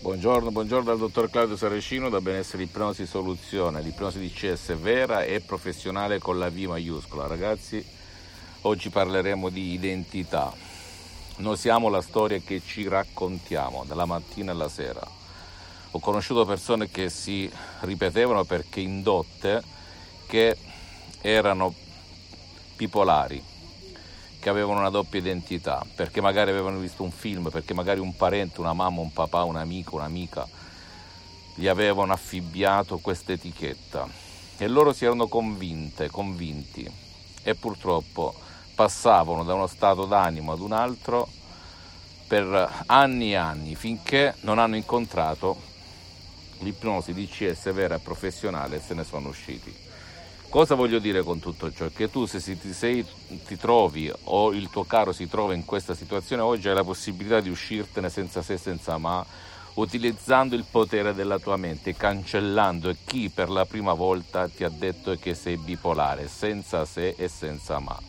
Buongiorno, buongiorno dal dottor Claudio Saracino da Benessere Ipnosi Soluzione, l'ipnosi di CS vera e professionale con la V maiuscola. Ragazzi, oggi parleremo di identità. Noi siamo la storia che ci raccontiamo dalla mattina alla sera. Ho conosciuto persone che si ripetevano perché indotte che erano bipolari, che avevano una doppia identità, perché magari avevano visto un film, perché magari un parente, una mamma, un papà, un amico, un'amica gli avevano affibbiato questa etichetta e loro si erano convinte, convinti e purtroppo passavano da uno stato d'animo ad un altro per anni e anni finché non hanno incontrato l'ipnosi DCS vera e professionale e se ne sono usciti. Cosa voglio dire con tutto ciò? Che tu se ti, sei, ti, trovi o il tuo caro si trova in questa situazione oggi hai la possibilità di uscirtene senza se senza ma, utilizzando il potere della tua mente, cancellando chi per la prima volta ti ha detto che sei bipolare, senza se e senza ma.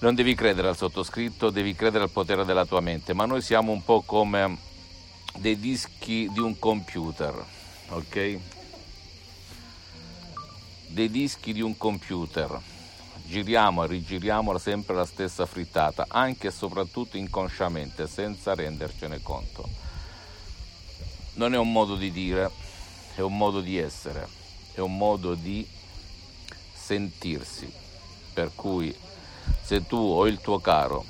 Non devi credere al sottoscritto, devi credere al potere della tua mente, ma noi siamo un po' come dei dischi di un computer, ok? Dei dischi di un computer. Giriamo e rigiriamo sempre la stessa frittata, anche e soprattutto inconsciamente, senza rendercene conto. Non è un modo di dire, è un modo di essere, è un modo di sentirsi. Per cui se tu o il tuo caro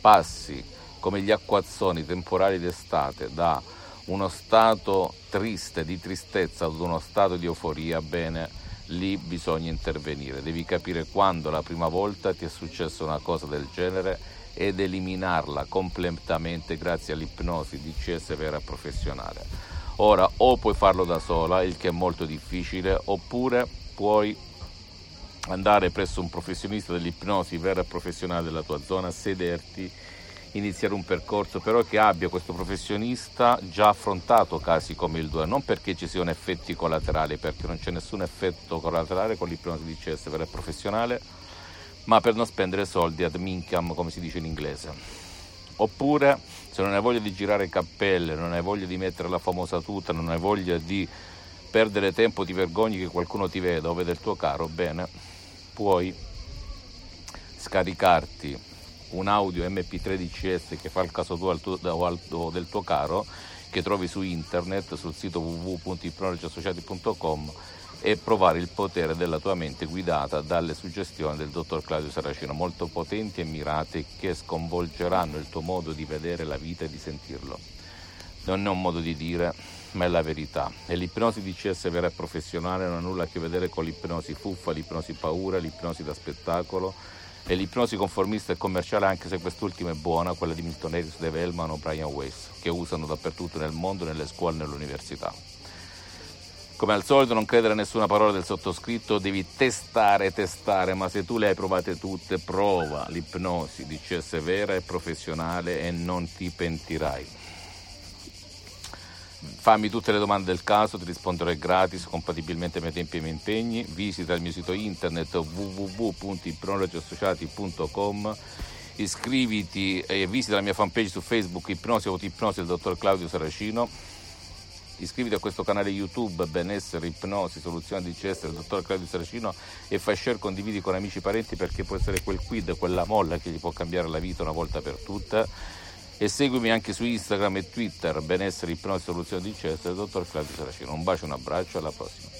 passi come gli acquazzoni temporali d'estate da uno stato triste, di tristezza ad uno stato di euforia, bene, lì bisogna intervenire, devi capire quando la prima volta ti è successa una cosa del genere ed eliminarla completamente grazie all'ipnosi DCS vera professionale. Ora o puoi farlo da sola, il che è molto difficile, oppure puoi andare presso un professionista dell'ipnosi vera e professionale della tua zona, sederti iniziare un percorso però che abbia questo professionista già affrontato casi come il 2, non perché ci siano effetti collaterali, perché non c'è nessun effetto collaterale con l'ipnosi di CS vera e professionale, ma per non spendere soldi ad mincam, come si dice in inglese. Oppure, se non hai voglia di girare cappelle, non hai voglia di mettere la famosa tuta, non hai voglia di perdere tempo, ti vergogni che qualcuno ti veda o vede il tuo caro, bene, puoi scaricarti un audio MP13S che fa il caso tuo, tuo, del tuo caro che trovi su internet sul sito www.ipnologiassociati.com e provare il potere della tua mente guidata dalle suggestioni del dottor Claudio Saracino, molto potenti e mirate che sconvolgeranno il tuo modo di vedere la vita e di sentirlo. Non è un modo di dire, ma è la verità. E l'ipnosi di CS vera e professionale non ha nulla a che vedere con l'ipnosi fuffa, l'ipnosi paura, l'ipnosi da spettacolo e l'ipnosi conformista e commerciale, anche se quest'ultima è buona, quella di Milton Erickson, Dave Hellman o Brian Weiss, che usano dappertutto nel mondo, nelle scuole e nelle università. Come al solito non credere a nessuna parola del sottoscritto, devi testare, testare, ma se tu le hai provate tutte, prova l'ipnosi di CS vera e professionale e non ti pentirai. Fammi tutte le domande del caso, ti risponderò gratis, compatibilmente ai miei tempi e ai miei impegni. Visita il mio sito internet www.ipnologiassociati.com Iscriviti e visita la mia fanpage su Facebook Ipnosi Autoipnosi del dottor Claudio Saracino. Iscriviti a questo canale YouTube Benessere Ipnosi Soluzione di CS del dottor Claudio Saracino e fai share, condividi con amici e parenti perché può essere quel quid, quella molla che gli può cambiare la vita una volta per tutte e seguimi anche su Instagram e Twitter benessere ipnosi soluzione di del dottor Claudio Saracino. Un bacio un abbraccio alla prossima